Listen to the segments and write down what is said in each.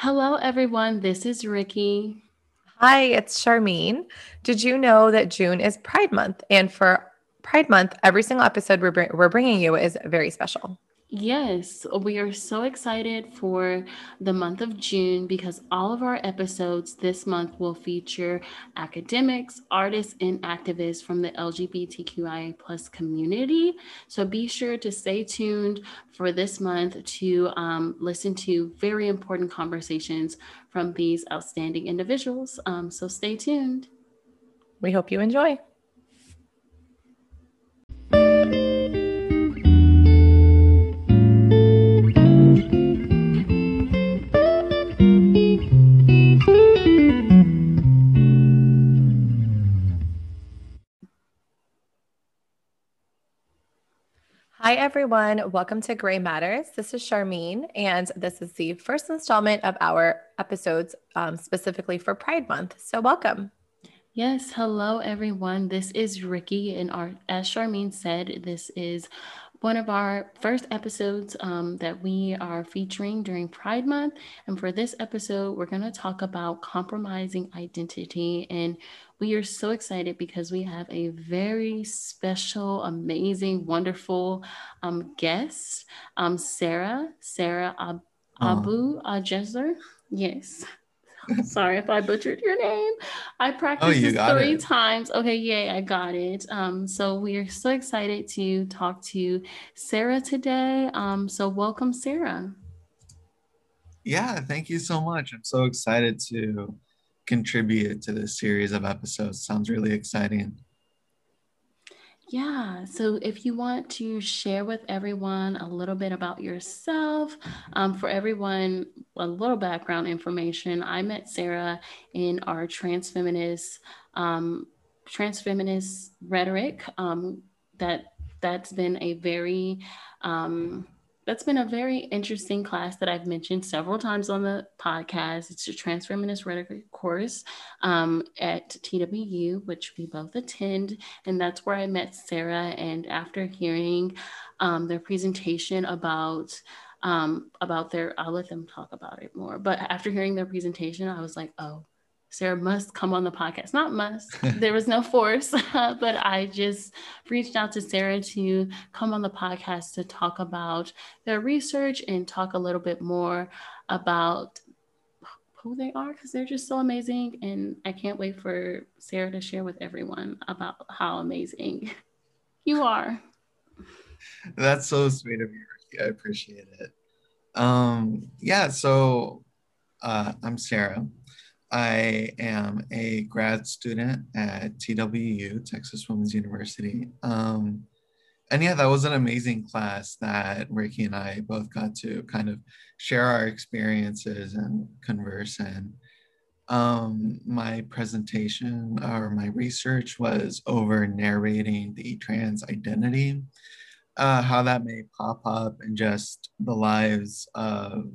Hello, everyone. This is Rikki. Hi, it's Sharmeen. Did you know that June is Pride Month? And for Pride Month, every single episode we're, br- we're bringing you is very special. Yes, we are so excited for the month of June because all of our episodes this month will feature academics, artists, and activists from the LGBTQIA plus community. So be sure to stay tuned for this month to um, listen to very important conversations from these outstanding individuals. Um, so stay tuned. We hope you enjoy. Hi, everyone. Welcome to Gray Matters. This is Sharmeen, and this is the first installment of our episodes um, specifically for Pride Month. So, welcome. Yes, hello everyone. This is Rikki, and our, as Sharmeen said, this is one of our first episodes um, that we are featuring during Pride Month. And for this episode, we're going to talk about compromising identity. And we are so excited because we have a very special, amazing, wonderful um, guest, um, Sarah, Sarah Ab- Abu Ajezer. Yes. Sorry if I butchered your name. I practiced oh, this three it. times. Okay, yay, I got it. Um, so we are so excited to talk to Sarah today. Um, so welcome, Sarah. Yeah, thank you so much. I'm so excited to contribute to this series of episodes. Sounds really exciting. Yeah. So if you want to share with everyone a little bit about yourself, um, for everyone, a little background information. I met Sarah in our trans feminist, um, trans feminist rhetoric. Um, that that's been a very um, that's been a very interesting class that I've mentioned several times on the podcast. It's a transfeminist rhetoric course um, at TWU, which we both attend. And that's where I met Sarah. And after hearing um, their presentation about um, about their, I'll let them talk about it more. But after hearing their presentation, I was like, oh, Sarah must come on the podcast. Not must, there was no force, but I just reached out to Sarah to come on the podcast to talk about their research and talk a little bit more about who they are because they're just so amazing. And I can't wait for Sarah to share with everyone about how amazing you are. That's so sweet of you, I appreciate it. Um, yeah, so uh, I'm Sarah. I am a grad student at TWU, Texas Women's University. Um, and yeah, that was an amazing class that Rikki and I both got to kind of share our experiences and converse And Um, my presentation or my research was over narrating the trans identity, uh, how that may pop up in just the lives of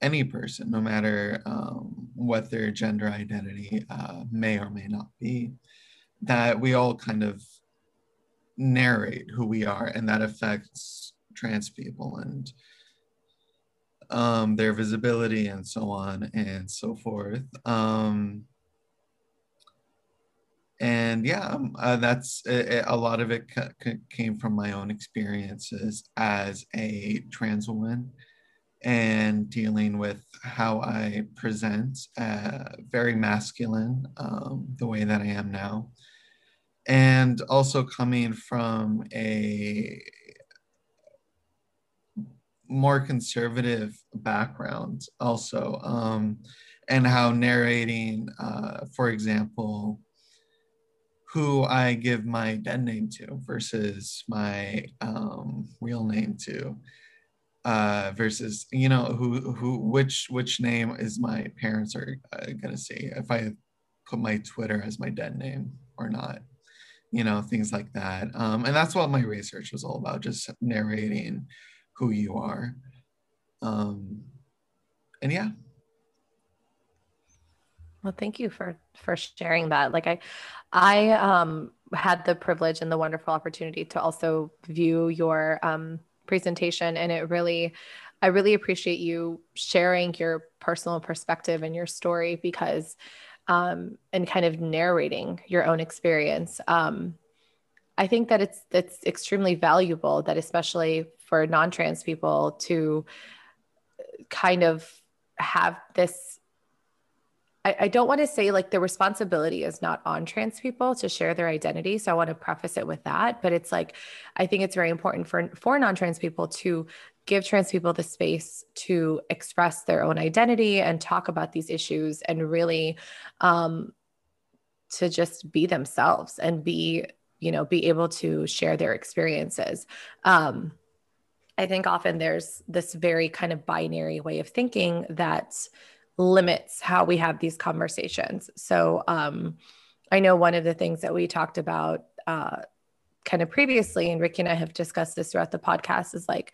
any person, no matter um, what their gender identity uh, may or may not be, that we all kind of narrate who we are, and that affects trans people and um, their visibility and so on and so forth. Um, and yeah, um, uh, that's it, a lot of it c- came from my own experiences as a trans woman and dealing with how I present, uh, very masculine, um, the way that I am now. And also coming from a more conservative background, also, um, and how narrating, uh, for example, who I give my dead name to versus my um, real name to uh, versus you know who who which which name is my parents are uh, gonna see if I put my Twitter as my dead name or not, you know things like that. Um, and that's what my research was all about, just narrating who you are. Um, and yeah. Well, thank you for for sharing that. Like I, I um, had the privilege and the wonderful opportunity to also view your um, presentation and it really I really appreciate you sharing your personal perspective and your story because, um, and kind of narrating your own experience. Um, I think that it's it's extremely valuable that especially for non-trans people to kind of have this I, don't want to say like the responsibility is not on trans people to share their identity. So I want to preface it with that. But it's like I think it's very important for for non-trans people to give trans people the space to express their own identity and talk about these issues and really um, to just be themselves and be you know be able to share their experiences um, i think often there's this very kind of binary way of thinking that limits how we have these conversations so um, i know one of the things that we talked about uh, kind of previously and rikki and i have discussed this throughout the podcast is like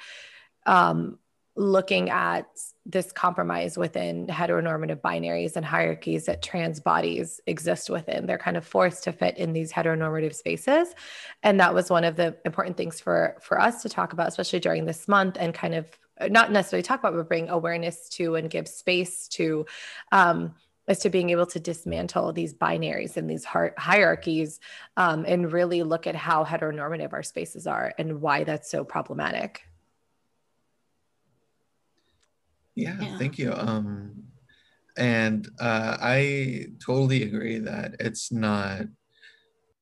um, looking at this compromise within heteronormative binaries and hierarchies that trans bodies exist within. They're kind of forced to fit in these heteronormative spaces. And that was one of the important things for for us to talk about, especially during this month, and kind of not necessarily talk about, but bring awareness to and give space to um, as to being able to dismantle these binaries and these hierarchies um, and really look at how heteronormative our spaces are and why that's so problematic. Yeah, yeah. thank you. Um, and uh, I totally agree that it's not,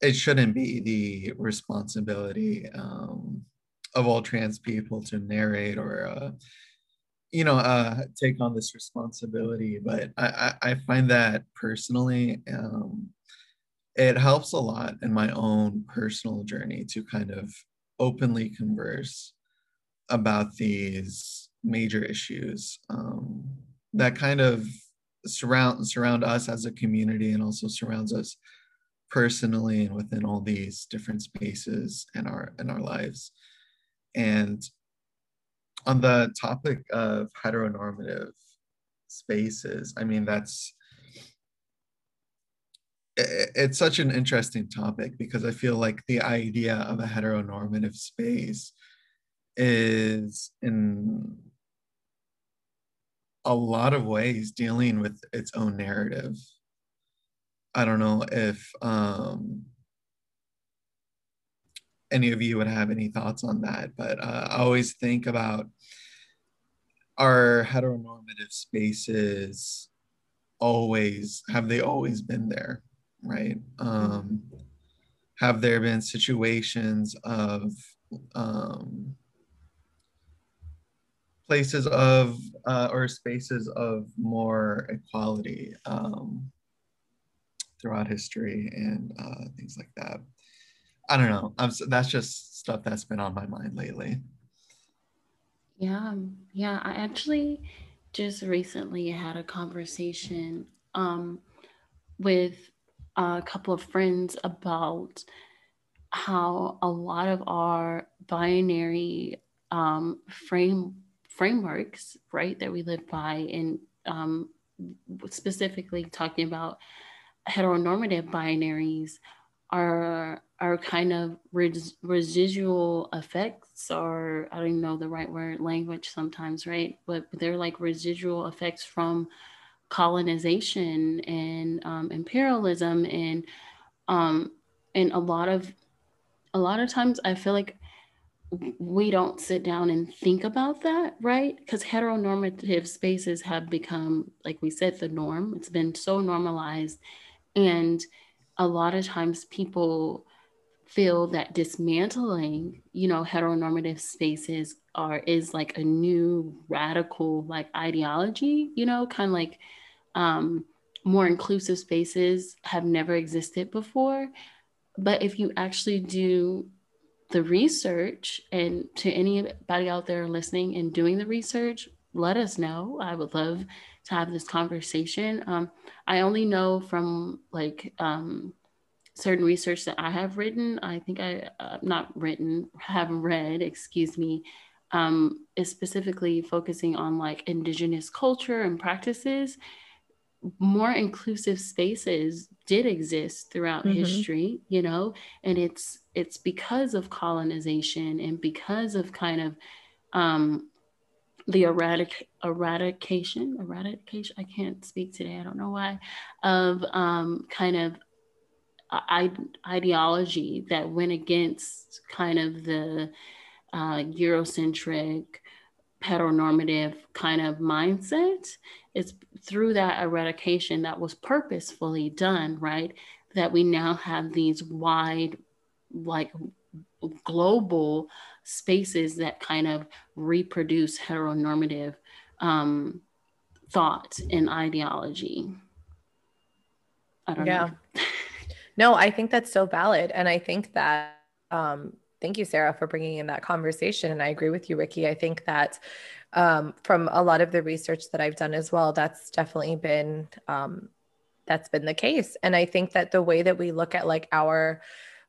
it shouldn't be the responsibility um, of all trans people to narrate or, uh, you know, uh, take on this responsibility. But I, I, I find that personally, um, it helps a lot in my own personal journey to kind of openly converse about these major issues um, that kind of surround surround us as a community and also surrounds us personally and within all these different spaces in our in our lives and on the topic of heteronormative spaces i mean that's it's such an interesting topic because i feel like the idea of a heteronormative space is in a lot of ways dealing with its own narrative. I don't know if um, any of you would have any thoughts on that, but uh, I always think about our heteronormative spaces always have they always been there, right? Um, have there been situations of um, places of uh, or spaces of more equality um, throughout history and uh, things like that. I don't know. I'm, that's just stuff that's been on my mind lately. Yeah, yeah. I actually just recently had a conversation um, with a couple of friends about how a lot of our binary um, frame frameworks, right, that we live by, and um, specifically talking about heteronormative binaries are are kind of res- residual effects or i don't even know the right word language sometimes right but they're like residual effects from colonization and um, imperialism and um, and a lot of a lot of times i feel like we don't sit down and think about that, right? Because heteronormative spaces have become, like we said, the norm. It's been so normalized. And a lot of times people feel that dismantling, you know, heteronormative spaces are is like a new radical like ideology, you know, kind of like um more inclusive spaces have never existed before. But if you actually do the research and to anybody out there listening and doing the research let us know i would love to have this conversation um, i only know from like um, certain research that i have written i think i uh, not written have read excuse me um, is specifically focusing on like indigenous culture and practices more inclusive spaces did exist throughout mm-hmm. history you know and it's it's because of colonization and because of kind of um the eradic- eradication, eradication, I can't speak today, I don't know why, of um, kind of ideology that went against kind of the uh, Eurocentric, heteronormative kind of mindset. It's through that eradication that was purposefully done, right? That we now have these wide, like global spaces that kind of reproduce heteronormative um, thought and ideology. I don't yeah. know. no, I think that's so valid. And I think that, um, thank you, Sarah, for bringing in that conversation. And I agree with you, Rikki. I think that um, from a lot of the research that I've done as well, that's definitely been um, that's been the case. And I think that the way that we look at like our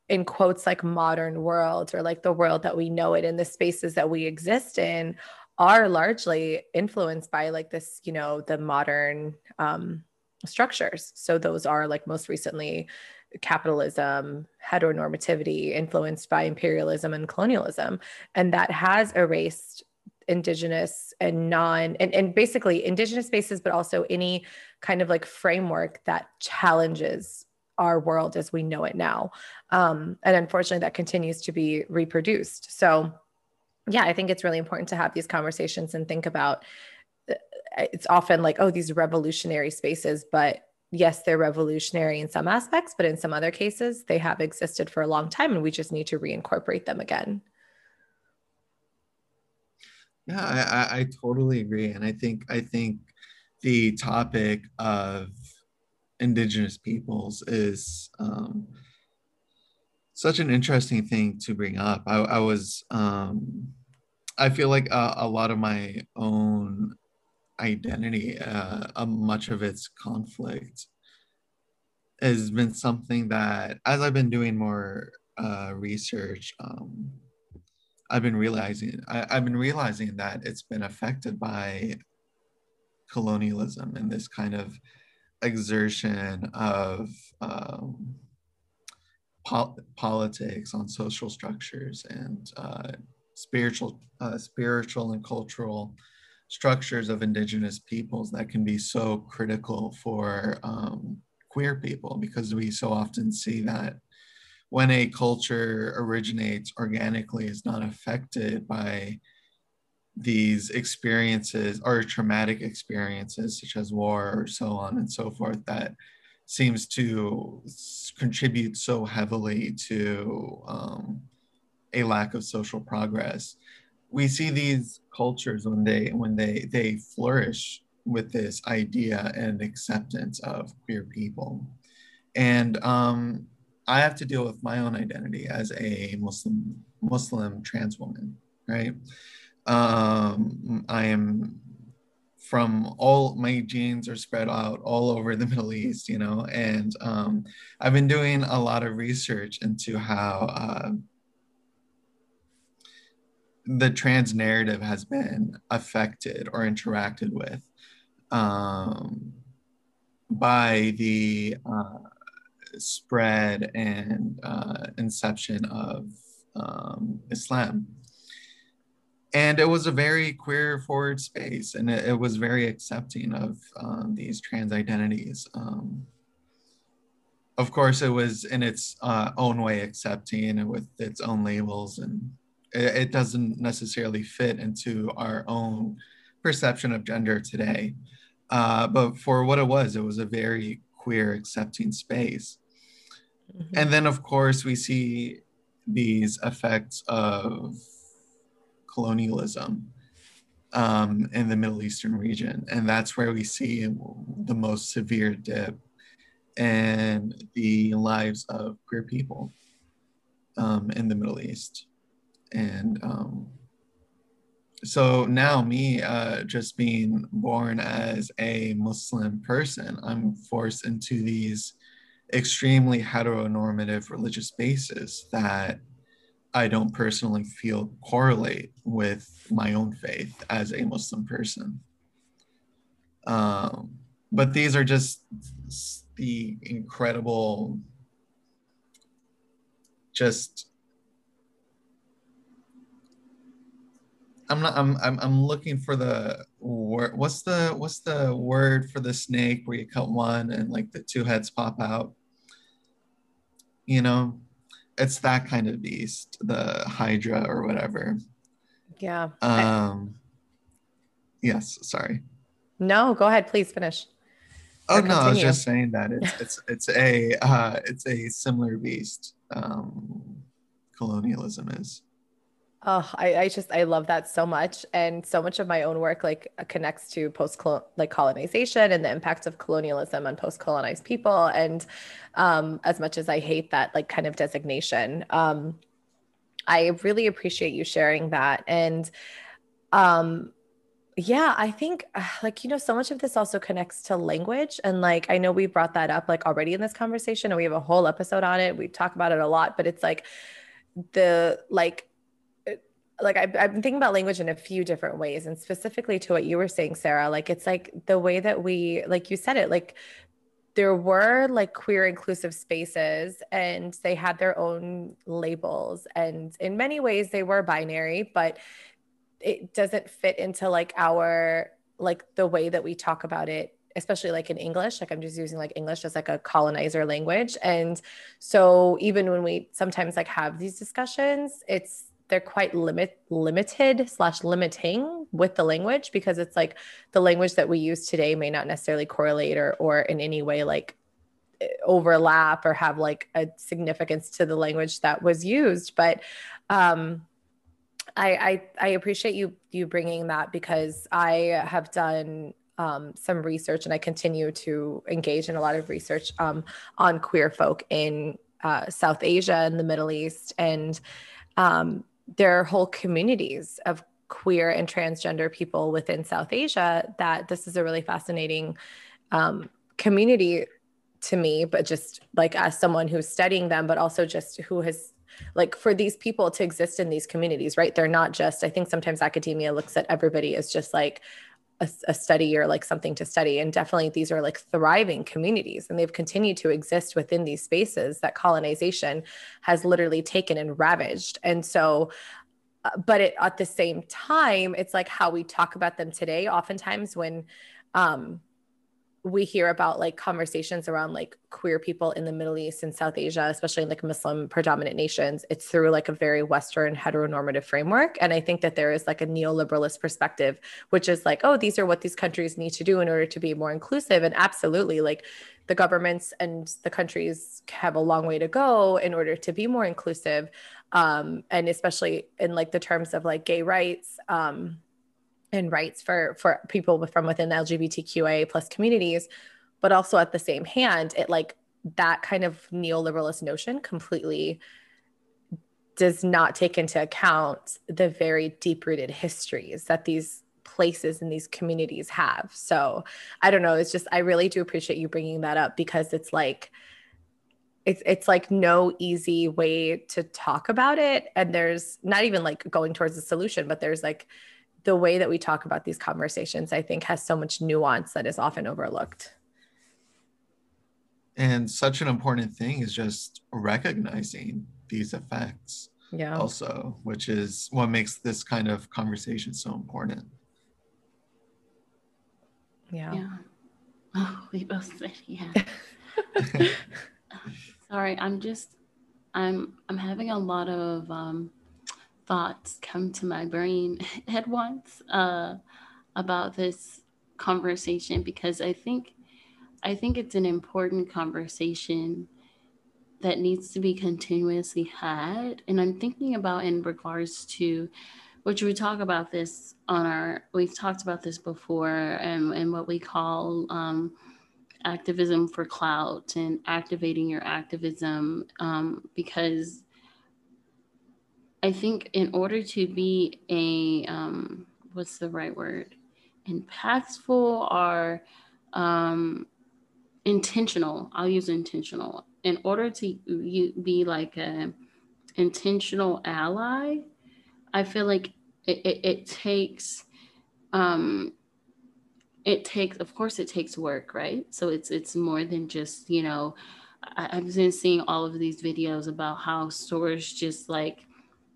in quotes like modern world or like the world that we know it in the spaces that we exist in are largely influenced by like this you know the modern um, structures so those are like most recently capitalism heteronormativity influenced by imperialism and colonialism and that has erased indigenous and non and, and basically indigenous spaces but also any kind of like framework that challenges our world as we know it now. Um, and unfortunately, that continues to be reproduced. So, yeah, I think it's really important to have these conversations and think about uh, it's often like, oh, these revolutionary spaces, but yes, they're revolutionary in some aspects, but in some other cases, they have existed for a long time and we just need to reincorporate them again. Yeah, I, I totally agree. And I think, I think the topic of indigenous peoples is um, such an interesting thing to bring up. I, I was, um, I feel like a, a, lot of my own identity, uh, much of its conflict, has been something that, as I've been doing more uh, research, um, I've been realizing I, I've been realizing that it's been affected by colonialism and this kind of exertion of um, po- politics on social structures and uh, spiritual, uh, spiritual and cultural structures of indigenous peoples that can be so critical for um, queer people because we so often see that when a culture originates organically is not affected by these experiences or traumatic experiences such as war or so on and so forth that seems to contribute so heavily to um, a lack of social progress we see these cultures when they when they they flourish with this idea and acceptance of queer people. And um, i have to deal with my own identity as a muslim muslim trans woman right? Um, I am from all my genes are spread out all over the Middle East, you know, and um, I've been doing a lot of research into how uh, the trans narrative has been affected or interacted with um, by the uh, spread and uh, inception of um, Islam. And it was a very queer forward space and it, it was very accepting of um, these trans identities um, of course it was in its uh, own way accepting and with its own labels and it, doesn't necessarily fit into our own perception of gender today uh, but for what it was it was a very queer accepting space mm-hmm. and then of course we see these effects of colonialism um, in the Middle Eastern region. And that's where we see the most severe dip in the lives of queer people um, in the Middle East. And um, so now, me uh, just being born as a Muslim person, I'm forced into these extremely heteronormative religious spaces that I don't personally feel correlate with my own faith as a Muslim person. Um, but these are just the incredible, just I'm not. I'm. I'm. I'm looking for the word. What's the What's the word for the snake where you cut one and like the two heads pop out? You know, it's that kind of beast, the Hydra or whatever. Yeah. Um. Yes. Sorry. No, go ahead. Please finish. Oh no, I was just saying that it's it's it's a uh, it's a similar beast. Um, colonialism is. Oh, I, I just I love that so much, and so much of my own work like connects to post like colonization and the impact of colonialism on post colonized people. And um, as much as I hate that like kind of designation, um, I really appreciate you sharing that. And um, yeah, I think like you know so much of this also connects to language, and like I know we brought that up like already in this conversation, and we have a whole episode on it. We talk about it a lot, but it's like the like like I've, I've, been thinking about language in a few different ways and specifically to what you were saying sarah like it's like the way that we like you said it like there were like queer inclusive spaces and they had their own labels and in many ways they were binary but it doesn't fit into like our like the way that we talk about it especially like in english like i'm just using like english as like a colonizer language and so even when we sometimes like have these discussions it's they're quite limit limited slash limiting with the language because it's like the language that we use today may not necessarily correlate or or in any way like overlap or have like a significance to the language that was used. But um I, I I appreciate you you bringing that because I have done um, some research and I continue to engage in a lot of research um, on queer folk in uh, South Asia and the Middle East. And um, there are whole communities of queer and transgender people within South Asia that this is a really fascinating um, community to me, but just like as someone who's studying them, but also just who has like for these people to exist in these communities, right? They're not just, I think sometimes academia looks at everybody as just like a, a, study or like something to study. And definitely these are like thriving communities and they've continued to exist within these spaces that colonization has literally taken and ravaged. And so, uh, but it, at the same time, it's like how we talk about them today. Oftentimes, when um, we hear about like conversations around like queer people in the Middle East and South Asia, especially in like Muslim predominant nations, it's through like a very Western heteronormative framework. And I think that there is like a neoliberalist perspective, which is like, oh, these are what these countries need to do in order to be more inclusive. And absolutely, like the governments and the countries have a long way to go in order to be more inclusive. Um, and especially in like the terms of like gay rights. Um, and rights for for people from within the LGBTQIA plus communities, but also at the same hand, it like that kind of neoliberalist notion completely does not take into account the very deep rooted histories that these places and these communities have. So I don't know. It's just, I really do appreciate you bringing that up because it's like, it's it's like no easy way to talk about it and there's not even like going towards a solution but there's like the way that we talk about these conversations, I think, has so much nuance that is often overlooked. And such an important thing is just recognizing these effects. Yeah. Also, which is what makes this kind of conversation so important. Yeah. Yeah. Oh, we both said yeah. Sorry, I'm just I'm I'm having a lot of um thoughts come to my brain at once uh, about this conversation because I think I think it's an important conversation that needs to be continuously had. And I'm thinking about in regards to which we talk about this on our we've talked about this before and, and what we call um, activism for clout and activating your activism um, because I think in order to be a um, what's the right word, impactful or um, intentional. I'll use intentional. In order to you be like a intentional ally, I feel like it, it, it takes um, it takes of course it takes work right so it's it's more than just you know I, i've been seeing all of these videos about how stores just like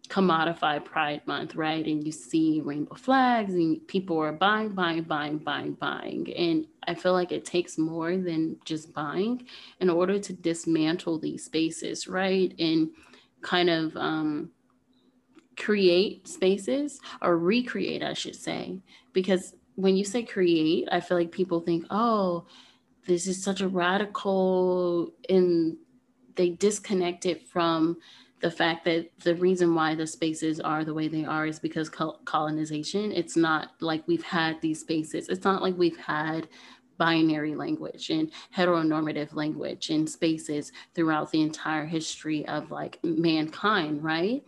commodify Pride Month, right? And you see rainbow flags and people are buying, buying, buying, buying, buying. And I feel like it takes more than just buying in order to dismantle these spaces, right? And kind of um, create spaces or recreate, I should say. Because when you say create, I feel like people think, oh, this is such a radical, and they disconnect it from the fact that the reason why the spaces are the way they are is because colonization. It's not like we've had these spaces. It's not like we've had binary language and heteronormative language in spaces throughout the entire history of like mankind, right?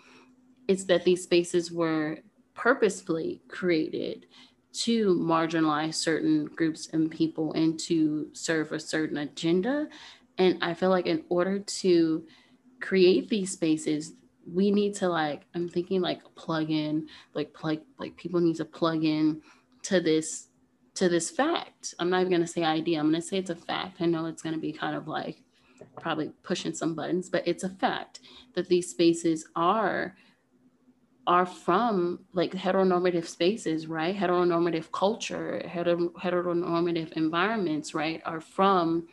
It's that these spaces were purposefully created to marginalize certain groups and people and to serve a certain agenda. And I feel like in order to create these spaces we need to like i'm thinking like plug in like plug like people need to plug in to this to this fact. I'm not even going to say idea i'm going to say it's a fact. I know it's going to be kind of like probably pushing some buttons but it's a fact that these spaces are are from like heteronormative spaces right? Heteronormative culture heter- heteronormative environments right are from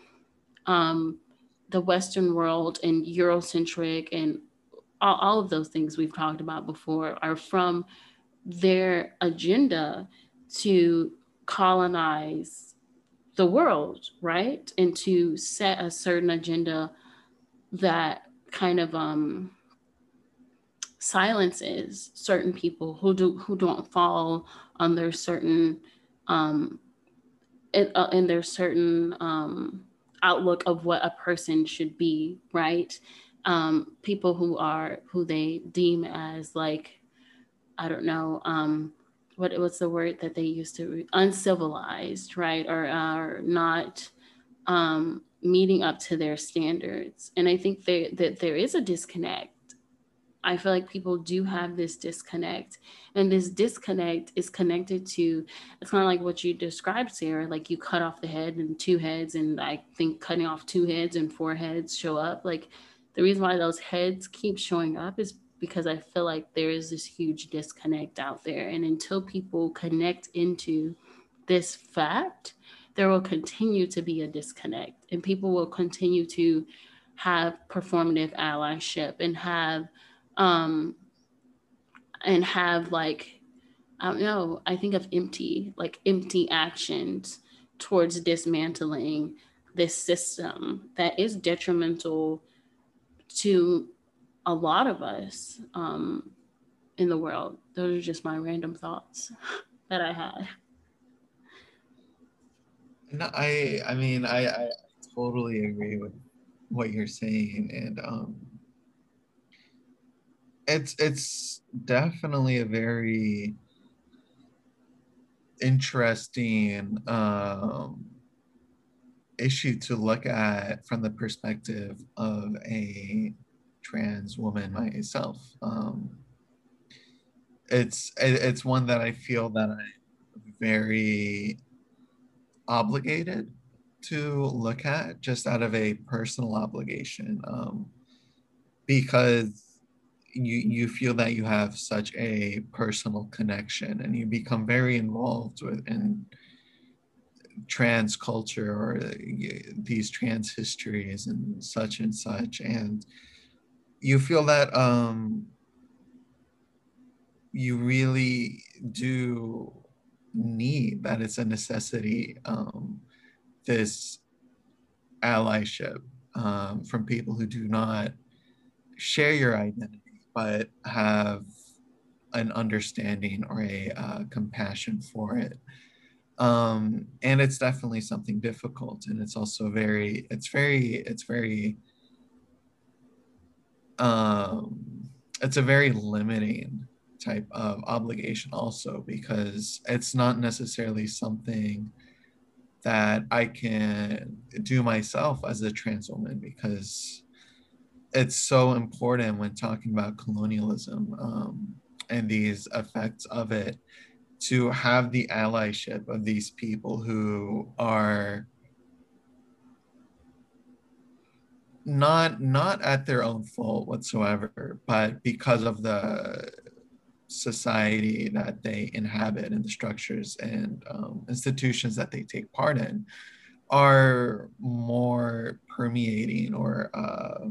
um the Western world and Eurocentric and all, all of those things we've talked about before are from their agenda to colonize the world, right? And to set a certain agenda that kind of um, silences certain people who do who don't fall under certain um, in, uh, in their certain um, outlook of what a person should be, right? Um, people who are who they deem as like, I don't know, um, what what's the word that they used to uncivilized, right, or are not um, meeting up to their standards. And I think they, that there is a disconnect I feel like people do have this disconnect. And this disconnect is connected to, it's kind of like what you described, Sarah, like you cut off the head and two heads. And I think cutting off two heads and four heads show up. Like the reason why those heads keep showing up is because I feel like there is this huge disconnect out there. And until people connect into this fact, there will continue to be a disconnect and people will continue to have performative allyship and have um, and have like I don't know. I think of empty, like empty actions towards dismantling this system that is detrimental to a lot of us um, in the world. Those are just my random thoughts that I had. No, I I mean I, I totally agree with what you're saying, and um, it's it's definitely a very interesting um, issue to look at from the perspective of a trans woman myself. Um, it's it's one that I feel that I'm very obligated to look at just out of a personal obligation um, because you you feel that you have such a personal connection and you become very involved with in trans culture or uh, these trans histories and such and such. And you feel that um you really do need that it's a necessity um this allyship um, from people who do not share your identity but have an understanding or a uh, compassion for it. Um, and it's definitely something difficult, and it's also very, it's very, it's very, um, it's a very limiting type of obligation also because it's not necessarily something that I can do myself as a trans woman because it's so important when talking about colonialism um, and these effects of it to have the allyship of these people who are not not at their own fault whatsoever, but because of the society that they inhabit and the structures and um, institutions that they take part in are more permeating or uh,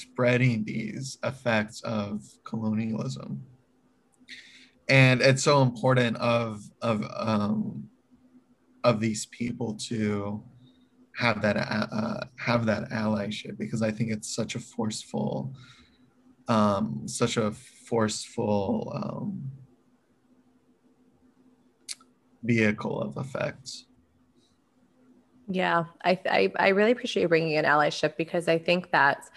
spreading these effects of colonialism and it's so important of of um, of these people to have that uh, have that allyship because I think it's such a forceful um, such a forceful um, vehicle of effects. Yeah, I, I, I really appreciate you bringing in allyship because I think that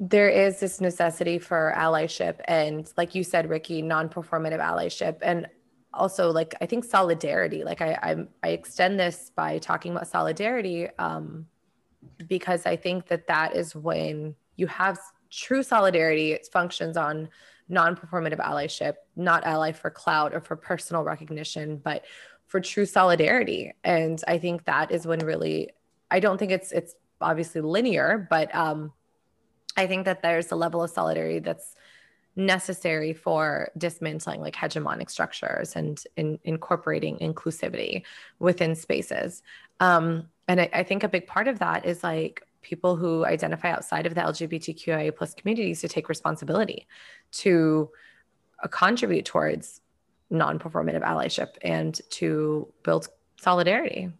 there is this necessity for allyship and like you said rikki non-performative allyship. And also like i think solidarity like i i, I extend this by talking about solidarity um, because i think that that is when you have true solidarity it functions on non-performative allyship not ally for clout or for personal recognition but for true solidarity. And i think that is when really i don't think it's it's obviously linear but um I think that there's a level of solidarity that's necessary for dismantling like hegemonic structures and in, incorporating inclusivity within spaces. Um, and I, I think a big part of that is like people who identify outside of the LGBTQIA plus communities to take responsibility to uh, contribute towards non-performative allyship and to build solidarity.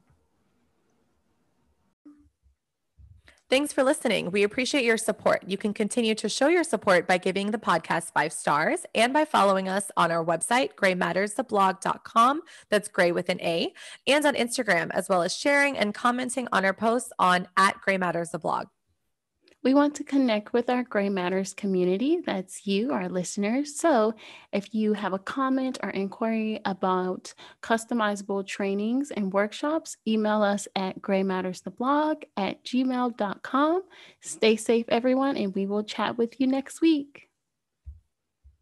Thanks for listening. We appreciate your support. You can continue to show your support by giving the podcast five stars and by following us on our website, graymatterstheblog.com. That's gray with an A, and on Instagram, as well as sharing and commenting on our posts on at Gray Matters the blog. We want to connect with our Gray Matters community. That's you, our listeners. So if you have a comment or inquiry about customizable trainings and workshops, email us at graymatterstheblog at gmail.com. Stay safe, everyone, and we will chat with you next week.